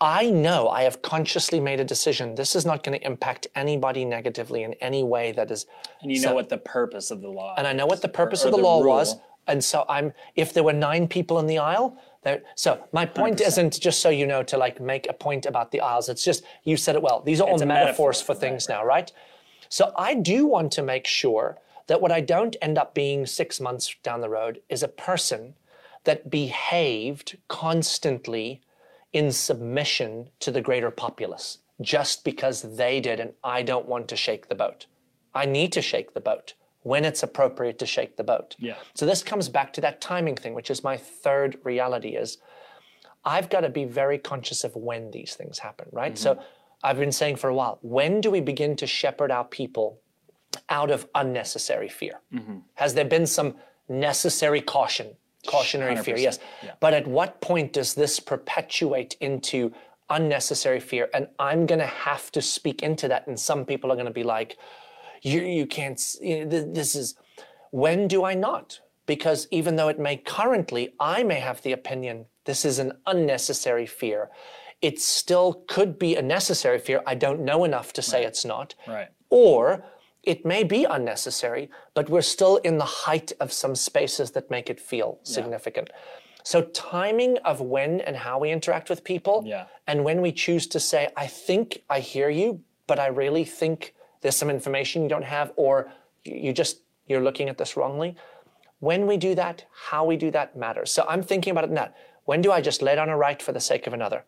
I know I have consciously made a decision. This is not going to impact anybody negatively in any way that is. And you so- know what the purpose of the law and I know what the purpose or of the, the law rule. was. And so I'm, if there were nine people in the aisle, there, so my point 100%. isn't just so you know to like make a point about the aisles. It's just, you said it well. These are all It's a metaphors metaphor, for things now, right? So I do want to make sure that what I don't end up being six months down the road is a person that behaved constantly in submission to the greater populace just because they did and I don't want to shake the boat. I need to shake the boat when it's appropriate to shake the boat. Yeah. So this comes back to that timing thing, which is my third reality is I've got to be very conscious of when these things happen, right? Mm-hmm. So I've been saying for a while, when do we begin to shepherd our people out of unnecessary fear? Mm-hmm. Has there been some necessary caution, cautionary fear? 100%, Yes. yeah. But at what point does this perpetuate into unnecessary fear? And I'm going to have to speak into that. And some people are going to be like, you, you can't, you know, this is, when do I not? Because even though it may currently, I may have the opinion this is an unnecessary fear, it still could be a necessary fear. I don't know enough to say it's not. Right. Or it may be unnecessary, but we're still in the height of some spaces that make it feel significant. So, timing of when and how we interact with people, Yeah. and when we choose to say, I think I hear you, but I really think there's some information you don't have, or you just, you're looking at this wrongly. When we do that, how we do that matters. So I'm thinking about it now. When do I just lay down a right for the sake of another?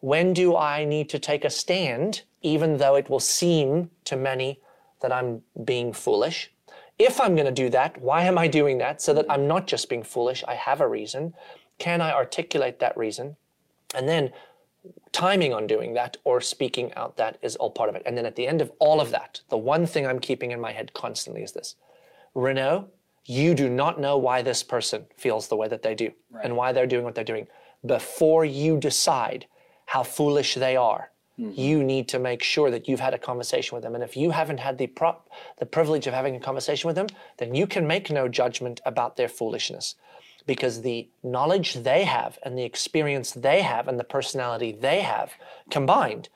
When do I need to take a stand, even though it will seem to many that I'm being foolish? If I'm going to do that, why am I doing that? So that I'm not just being foolish, I have a reason. Can I articulate that reason? And then timing on doing that or speaking out that is all part of it. And then at the end of all of that, the one thing I'm keeping in my head constantly is this Renault, you do not know why this person feels the way that they do and why they're doing what they're doing. Before you decide how foolish they are, Mm-hmm. you need to make sure that you've had a conversation with them. And if you haven't had the prop, the privilege of having a conversation with them, then you can make no judgment about their foolishness because the knowledge they have and the experience they have and the personality they have combined,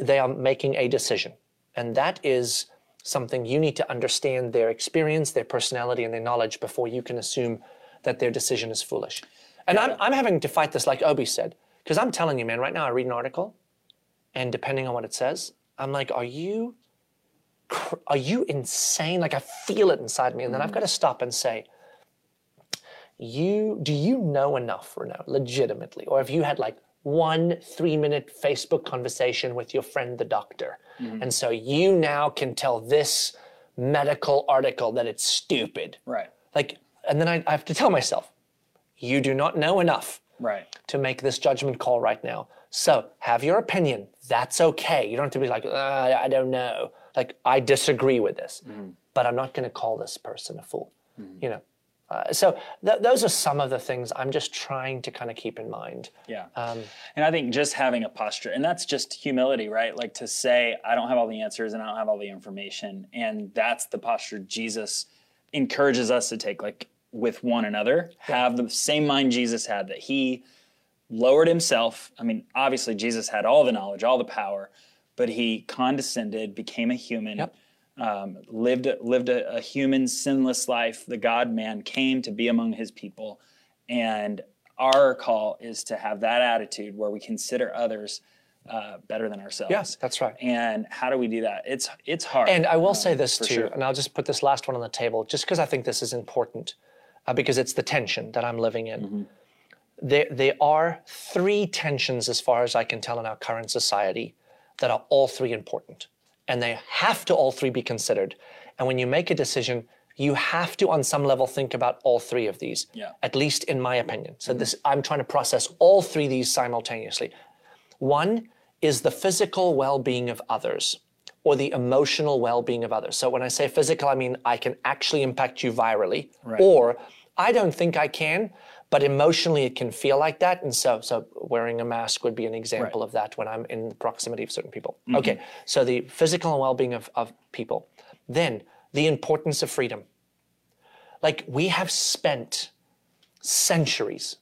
they are making a decision. And that is something you need to understand their experience, their personality, and their knowledge before you can assume that their decision is foolish. And I'm, I'm having to fight this, like Obi said, because I'm telling you, man, right now I read an article, and depending on what it says, I'm like, are you, are you insane? Like I feel it inside me, and then I've mm. got to stop and say, you do you know enough Renault, legitimately or have you had like one three minute facebook conversation with your friend the doctor mm-hmm. and so you now can tell this medical article that it's stupid Right. like and then I, I have to tell myself you do not know enough Right. to make this judgment call right now. So have your opinion. That's okay. You don't have to be like, uh, I don't know. Like, I disagree with this, but I'm not going to call this person a fool. You know. Uh, so th- those are some of the things I'm just trying to kind of keep in mind. Yeah. Um, and I think just having a posture, and that's just humility, right? Like to say, I don't have all the answers and I don't have all the information. And that's the posture Jesus encourages us to take, like with one another, have the same mind Jesus had, that he lowered himself. I mean, obviously, Jesus had all the knowledge, all the power, but he condescended, became a human. Yep. Um, lived lived a, a human sinless life. The God Man came to be among His people, and our call is to have that attitude where we consider others uh, better than ourselves. Yes, that's right. And how do we do that? It's it's hard. And I will um, say this too, sure. and I'll just put this last one on the table, just because I think this is important, uh, because it's the tension that I'm living in. Mm-hmm. There, there are three tensions, as far as I can tell, in our current society that are all three important. And they have to all three be considered. And when you make a decision, you have to, on some level, think about all three of these. Yeah. At least in my opinion. So mm-hmm. this, I'm trying to process all three of these simultaneously. One is the physical well-being of others or the emotional well-being of others. So when I say physical, I mean I can actually impact you virally, Right. or I don't think I can, but emotionally it can feel like that. And so, so wearing a mask would be an example of that when I'm in the proximity of certain people. Mm-hmm. Okay, so the physical and well-being of, of people. Then the importance of freedom. Like we have spent centuries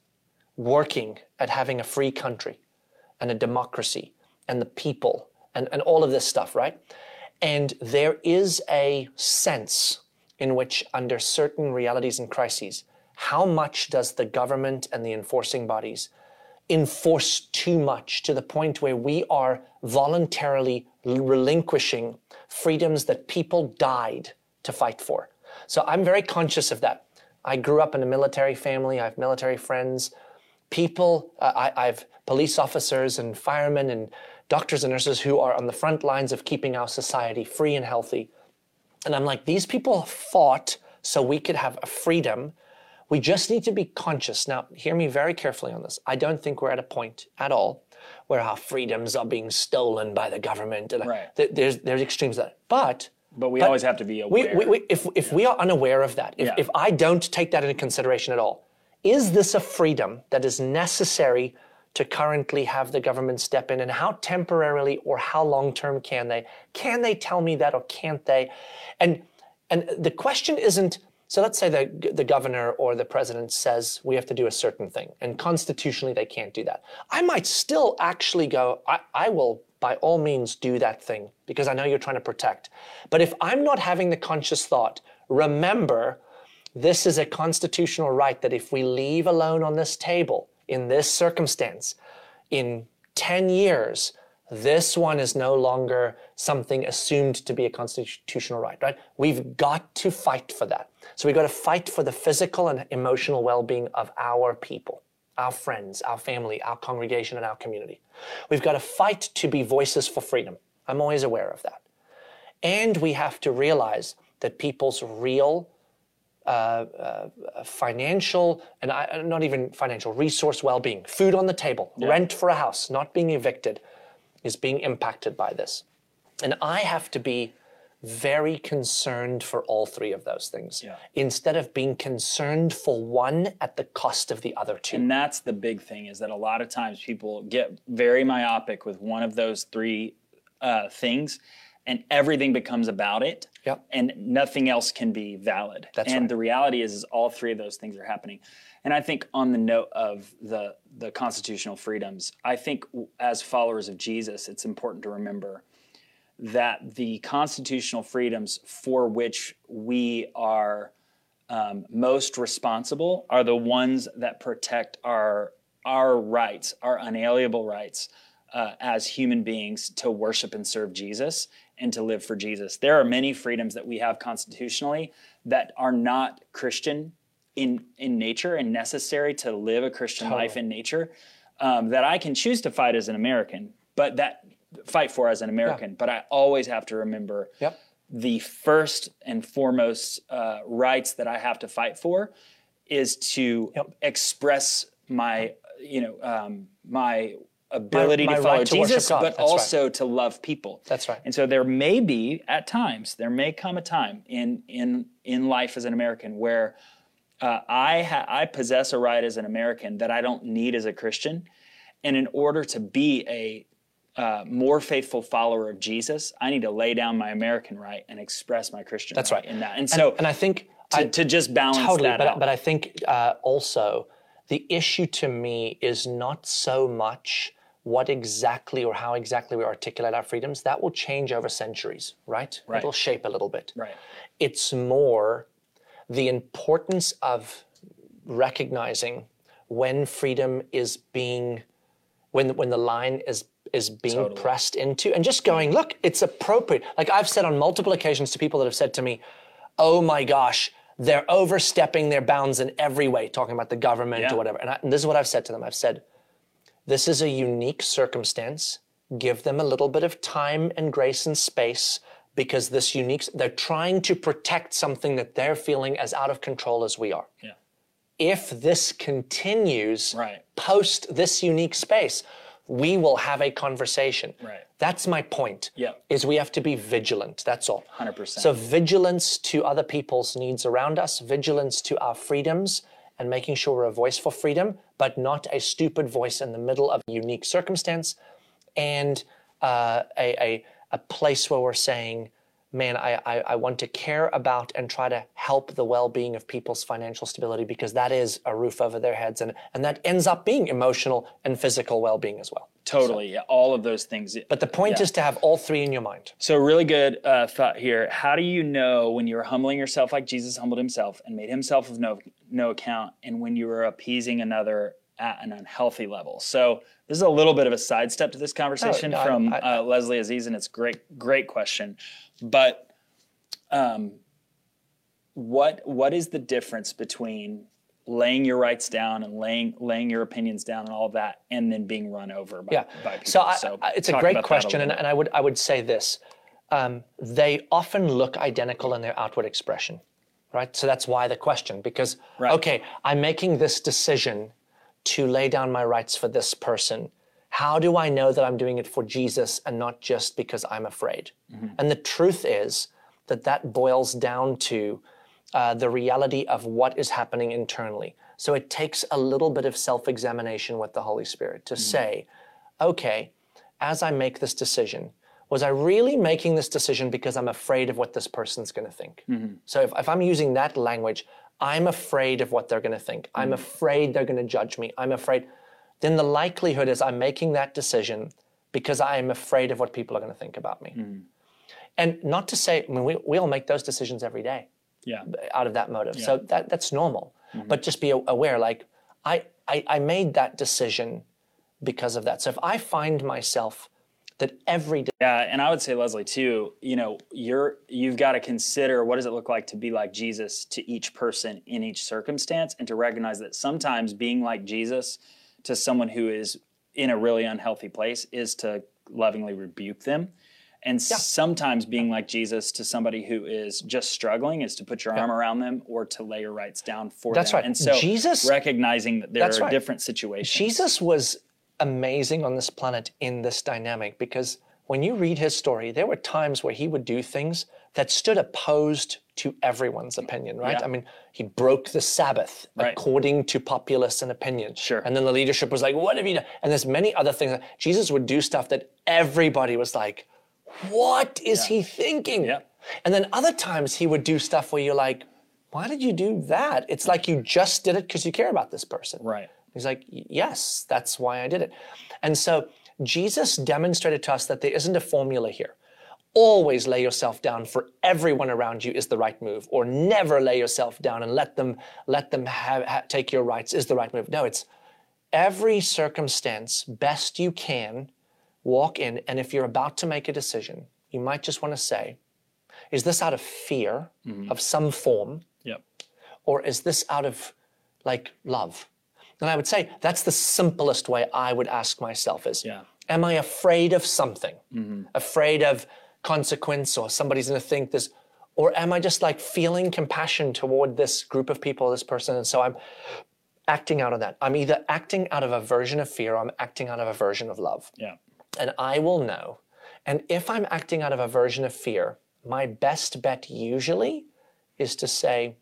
working at having a free country and a democracy and the people and, and all of this stuff, right? And there is a sense in which, under certain realities and crises, how much does the government and the enforcing bodies enforce too much to the point where we are voluntarily relinquishing freedoms that people died to fight for? So I'm very conscious of that. I grew up in a military family, I have military friends people, uh, I, I've police officers and firemen and doctors and nurses who are on the front lines of keeping our society free and healthy. And I'm like, these people fought so we could have a freedom. We just need to be conscious. Now, hear me very carefully on this. I don't think we're at a point at all where our freedoms are being stolen by the government. And uh, Right. there's, there's extremes that. But But we But always have to be aware. we, we, if, if we are unaware of that, if, Yeah. if I don't take that into consideration at all, is this a freedom that is necessary to currently have the government step in? And how temporarily or how long term can they? Can they tell me that or can't they? And, and the question isn't so let's say the, the governor or the president says we have to do a certain thing, and constitutionally they can't do that. I might still actually go, I, I will by all means do that thing because I know you're trying to protect. But if I'm not having the conscious thought, remember, this is a constitutional right that if we leave alone on this table in this circumstance, in 10 years, this one is no longer something assumed to be a constitutional right, right? We've got to fight for that. So we've got to fight for the physical and emotional well being of our people, our friends, our family, our congregation, and our community. We've got to fight to be voices for freedom. I'm always aware of that. And we have to realize that people's real uh, uh, financial and I, not even financial resource well-being, food on the table, rent for a house, not being evicted, is being impacted by this. And I have to be very concerned for all three of those things Yeah. instead of being concerned for one at the cost of the other two. And that's the big thing is that a lot of times people get very myopic with one of those three uh, things, and everything becomes about it. Yep. And nothing else can be valid. That's and right. the reality is, is all three of those things are happening. And I think on the note of the the constitutional freedoms, I think as followers of Jesus, it's important to remember that the constitutional freedoms for which we are um, most responsible are the ones that protect our our rights, our unalienable rights uh, as human beings to worship and serve Jesus and to live for Jesus. There are many freedoms that we have constitutionally that are not Christian in in nature and necessary to live a Christian life in nature um, that I can choose to fight as an American, but that fight for as an American. But I always have to remember Yep. the first and foremost uh, rights that I have to fight for is to Yep. express my, you know, um, my ability my to follow right to Jesus, but That's right. also to love people. That's right. And so there may be at times there may come a time in in in life as an American where uh, I ha- I possess a right as an American that I don't need as a Christian, and in order to be a uh, more faithful follower of Jesus, I need to lay down my American right and express my Christian That's right right. in that. And so and I think to, I, to just balance totally that but, out. but i think uh, also the issue to me is not so much what exactly or how exactly we articulate our freedoms that will change over centuries right, Right. it'll shape a little bit right. it's more the importance of recognizing when freedom is being when when the line is is being Totally. pressed into and just going look it's appropriate like i've said on multiple occasions to people that have said to me oh my gosh they're overstepping their bounds in every way talking about the government Yeah. or whatever and, I, and this is what i've said to them i've said this is a unique circumstance give them a little bit of time and grace and space because this unique, they're trying to protect something that they're feeling as out of control as we are. Yeah. If this continues Right. post this unique space, we will have a conversation. Right. That's my point. Yeah. Is we have to be vigilant. That's all. 100%. So vigilance to other people's needs around us, vigilance to our freedoms, and making sure we're a voice for freedom, but not a stupid voice in the middle of a unique circumstance, and uh, a, a a place where we're saying, man, I, I, I want to care about and try to help the well-being of people's financial stability because that is a roof over their heads, and and that ends up being emotional and physical well-being as well. Totally. Yeah. All of those things. But the point Yeah. is to have all three in your mind. So, really good uh, thought here. How do you know when you're humbling yourself like Jesus humbled himself and made himself of no, no account, and when you are appeasing another at an unhealthy level? So, this is a little bit of a sidestep to this conversation No, I- from I- uh, Leslie Aziz, and it's great, great question. But um, what what is the difference between laying your rights down and laying laying your opinions down and all of that, and then being run over by, Yeah. by people? So, I, I- it's a great question, and, and I would I would say this: um, they often look identical in their outward expression, right? So that's why the question, because Right. okay, I'm making this decision to lay down my rights for this person. How do I know that I'm doing it for Jesus and not just because I'm afraid? Mm-hmm. And the truth is that that boils down to uh, the reality of what is happening internally. So it takes a little bit of self examination with the Holy Spirit to say, okay, as I make this decision, was I really making this decision because I'm afraid of what this person's going to think? So if, if I'm using that language, I'm afraid of what they're going to think. I'm afraid they're going to judge me. I'm afraid. Then the likelihood is I'm making that decision because I am afraid of what people are going to think about me. Hmm. And not to say, I mean, we, we all make those decisions every day Yeah. out of that motive. So that that's normal. Mm-hmm. But just be aware, like I, I I made that decision because of that. So if I find myself that every day, Yeah, and I would say Leslie too. You know, you're you've got to consider what does it look like to be like Jesus to each person in each circumstance, and to recognize that sometimes being like Jesus to someone who is in a really unhealthy place is to lovingly rebuke them. And sometimes being like Jesus to somebody who is just struggling is to put your arm around them or to lay your rights down for That's them. right. And so Jesus- recognizing that there That's are right. different situations. Jesus was amazing on this planet in this dynamic because when you read his story, there were times where he would do things that stood opposed to everyone's opinion, right? Yeah. I mean, he broke the Sabbath Right. according to populace and opinion. Sure. And then the leadership was like, what have you done? And there's many other things. Jesus would do stuff that everybody was like, what is he thinking? Yeah. And then other times he would do stuff where you're like, why did you do that? It's like you just did it because you care about this person. right. He's like, yes, that's why I did it. And so Jesus demonstrated to us that there isn't a formula here. Always lay yourself down for everyone around you is the right move, or never lay yourself down and let them let them have, ha- take your rights is the right move. No, it's every circumstance best you can walk in, and if you're about to make a decision, you might just want to say, is this out of fear mm-hmm. of some form? Yep. or is this out of like love? And I would say that's the simplest way I would ask myself is, Yeah. am I afraid of something? Mm-hmm. Afraid of consequence or somebody's going to think this, or am I just like feeling compassion toward this group of people, this person, and so I'm acting out of that. I'm either acting out of a version of fear or I'm acting out of a version of love Yeah. and I will know. And if I'm acting out of a version of fear, my best bet usually is to say,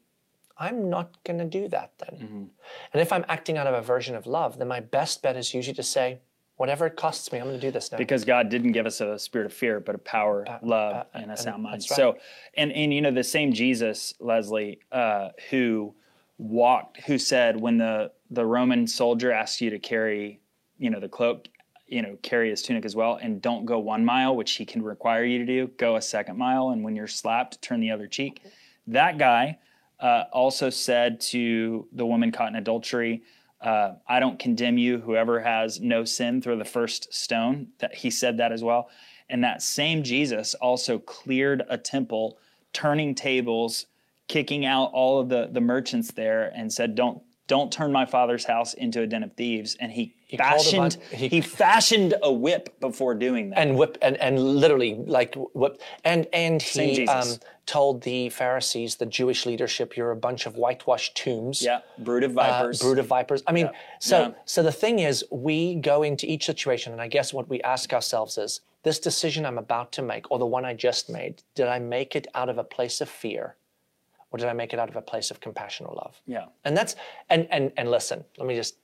I'm not going to do that then. Mm-hmm. And if I'm acting out of a version of love, then my best bet is usually to say, whatever it costs me, I'm going to do this now. because God didn't give us a spirit of fear, but a power, love, and a sound mind. Uh, right. So, and and you know the same Jesus, Leslie, uh, who walked, who said, when the the Roman soldier asks you to carry, you know, the cloak, you know, carry his tunic as well, and don't go one mile, which he can require you to do, go a second mile, and when you're slapped, turn the other cheek. That guy uh, also said to the woman caught in adultery, uh, I don't condemn you. Whoever has no sin, throw the first stone. That he said that as well. And that same Jesus also cleared a temple, turning tables, kicking out all of the the merchants there, and said, "Don't don't turn my father's house into a den of thieves. And he, a fashioned bunch- he, he- fashioned a whip before doing that. and whip and, and literally like whip and and he um, told the Pharisees, the Jewish leadership, you're a bunch of whitewashed tombs. yeah, brood of uh, vipers. brood of vipers. I mean, so Yeah. so the thing is, we go into each situation, and I guess what we ask ourselves is, this decision I'm about to make, or the one I just made, did I make it out of a place of fear, or did I make it out of a place of compassion or love? yeah. And that's and and and listen, let me just.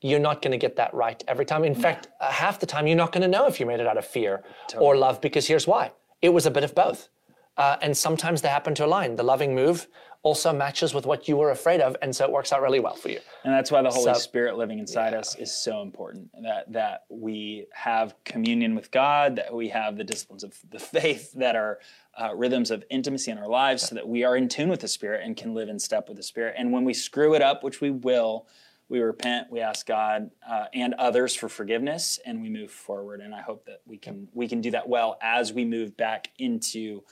You're not going to get that right every time. In fact, uh, half the time you're not going to know if you made it out of fear or love because here's why: it was a bit of both. Uh, and sometimes they happen to align. The loving move also matches with what you were afraid of, and so it works out really well for you. And that's why the Holy So- Spirit living inside us is so important. That that we have communion with God, that we have the disciplines of the faith, that are uh, rhythms of intimacy in our lives, so that we are in tune with the Spirit and can live in step with the Spirit. And when we screw it up, which we will, we repent, we ask God uh, and others for forgiveness, and we move forward. And I hope that we can we can do that well as we move back into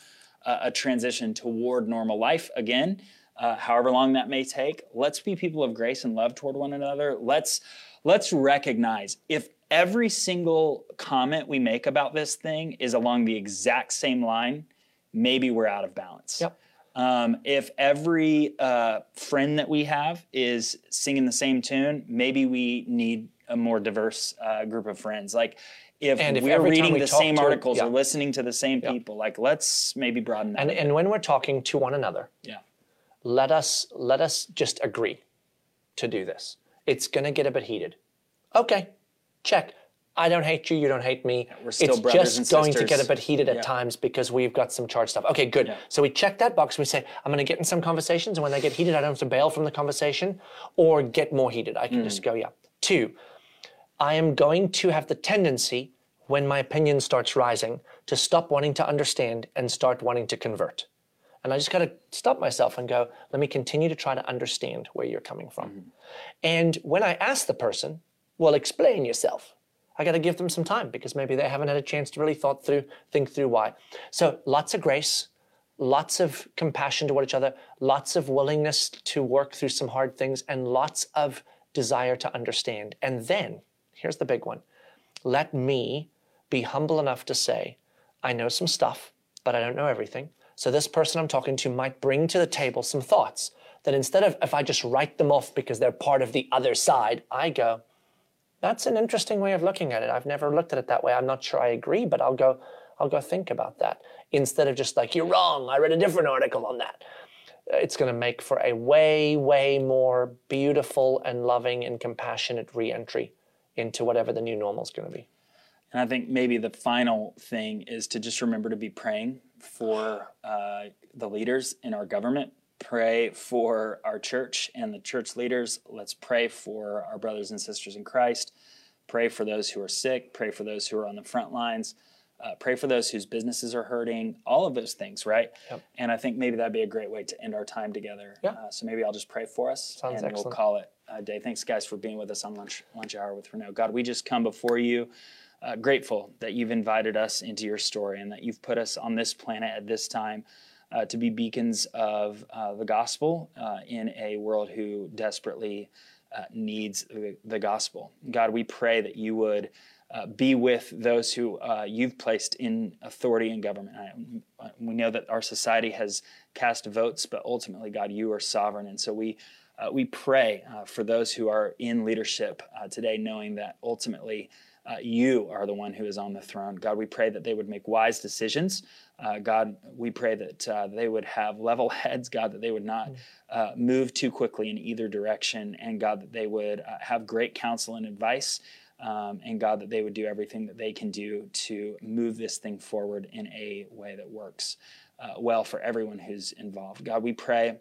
uh, a transition toward normal life again, uh, however long that may take. Let's be people of grace and love toward one another. Let's let's recognize if every single comment we make about this thing is along the exact same line, maybe we're out of balance. Yep. Um, if every uh, friend that we have is singing the same tune, maybe we need a more diverse uh, group of friends. Like if, if we're reading we the same to- articles yeah. or listening to the same people, like let's maybe broaden that. And and when we're talking to one another, yeah. let us let us just agree to do this. It's going to get a bit heated. Okay, check. I don't hate you. You don't hate me. we're still it's brothers just going to get a bit heated at Yeah. times because we've got some charged stuff. Okay, good. So we check that box. We say, I'm going to get in some conversations, and when they get heated, I don't have to bail from the conversation or get more heated. I can Hmm. just go, yeah. Two, I am going to have the tendency when my opinion starts rising to stop wanting to understand and start wanting to convert. And I just got to stop myself and go, let me continue to try to understand where you're coming from. And when I ask the person, well, explain yourself, I got to give them some time because maybe they haven't had a chance to really thought through, think through why. So lots of grace, lots of compassion toward each other, lots of willingness to work through some hard things, and lots of desire to understand. And then, here's the big one let me be humble enough to say, I know some stuff, but I don't know everything. So this person I'm talking to might bring to the table some thoughts that instead of if I just write them off because they're part of the other side, I go, that's an interesting way of looking at it. I've never looked at it that way. I'm not sure I agree, but I'll go, I'll go think about that. Instead of just like, you're wrong, I read a different article on that. It's going to make for a way, way more beautiful and loving and compassionate reentry into whatever the new normal is going to be. And I think maybe the final thing is to just remember to be praying for uh, the leaders in our government. Pray for our church and the church leaders. Let's pray for our brothers and sisters in Christ. Pray for those who are sick. Pray for those who are on the front lines. Uh, pray for those whose businesses are hurting. All of those things, right? Yep. And I think maybe that'd be a great way to end our time together. Yeah. Uh, so maybe I'll just pray for us Sounds and we'll call it a day. Thanks, guys, for being with us on lunch lunch hour with Renault. God, we just come before you uh, grateful that you've invited us into your story and that you've put us on this planet at this time uh, to be beacons of uh, the gospel uh, in a world who desperately uh, needs the, the gospel. God, we pray that you would. Uh, be with those who you've placed in authority in government. I, we know that our society has cast votes, but ultimately, God, you are sovereign, and so we uh, we pray uh, for those who are in leadership uh, today, knowing that ultimately uh, you are the one who is on the throne. God, we pray that they would make wise decisions. Uh, God, we pray that uh, they would have level [laughs] heads, God, that they would not uh, move too quickly in either direction, and God, that they would uh, have great counsel and advice. Um, and God, that they would do everything that they can do to move this thing forward in a way that works uh, well for everyone who's involved. God, we pray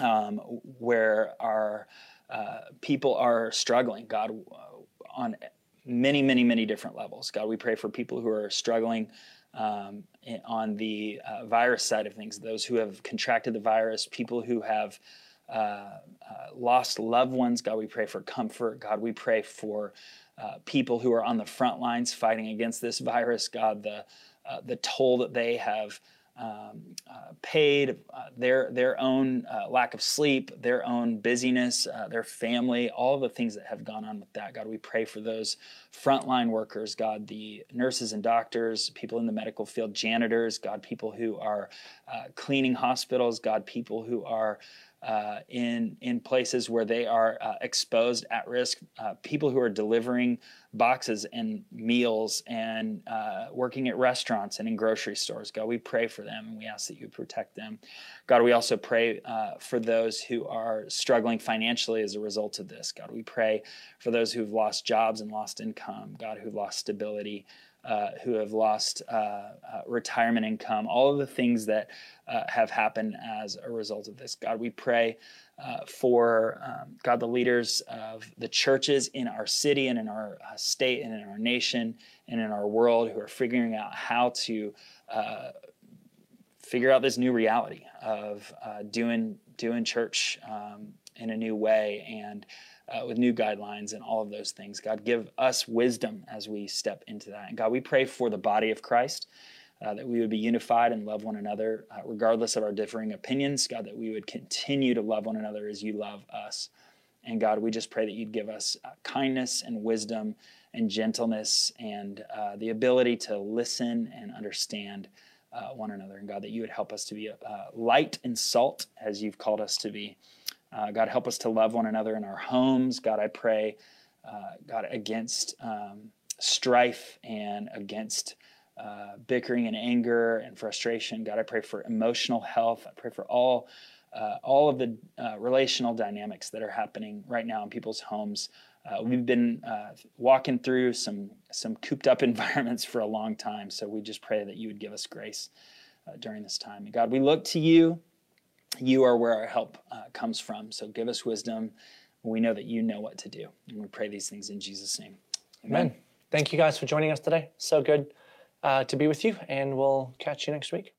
um, where our uh, people are struggling, God, on many, many, many different levels. God, we pray for people who are struggling um, on the uh, virus side of things, those who have contracted the virus, people who have uh, uh, lost loved ones. God, we pray for comfort. God, we pray for uh, people who are on the front lines fighting against this virus. God, the uh, the toll that they have um, uh, paid, uh, their their own uh, lack of sleep, their own busyness, uh, their family, all the things that have gone on with that. God, we pray for those frontline workers. God, the nurses and doctors, people in the medical field, janitors. God, people who are uh, cleaning hospitals. God, people who are uh, in in places where they are uh, exposed at risk, uh, people who are delivering boxes and meals and uh, working at restaurants and in grocery stores. God, we pray for them and we ask that you protect them. God, we also pray uh, for those who are struggling financially as a result of this. God, we pray for those who've lost jobs and lost income. God, who've lost stability. Uh, who have lost uh, uh, retirement income, all of the things that uh, have happened as a result of this. God, we pray for um, God, the leaders of the churches in our city and in our state and in our nation and in our world who are figuring out how to figure out this new reality of doing doing church um, in a new way and uh, with new guidelines and all of those things. God, give us wisdom as we step into that. And God, we pray for the body of Christ. Uh, that we would be unified and love one another, uh, regardless of our differing opinions. God, that we would continue to love one another as you love us. And God, we just pray that you'd give us uh, kindness and wisdom and gentleness and uh, the ability to listen and understand uh, one another. And God, that you would help us to be light and salt as you've called us to be. Uh, God, help us to love one another in our homes. God, I pray, uh, God, against um, strife and against uh, bickering and anger and frustration. God, I pray for emotional health. I pray for all. Uh, all of the uh, relational dynamics that are happening right now in people's homes. Uh, we've been walking through some some cooped up [laughs] environments for a long time, so we just pray that you would give us grace during this time. And God, we look to you you are where our help uh, comes from. So give us wisdom. We know that you know what to do. And we pray these things in Jesus' name. Amen. Amen. Thank you guys for joining us today. So good uh, to be with you, and we'll catch you next week.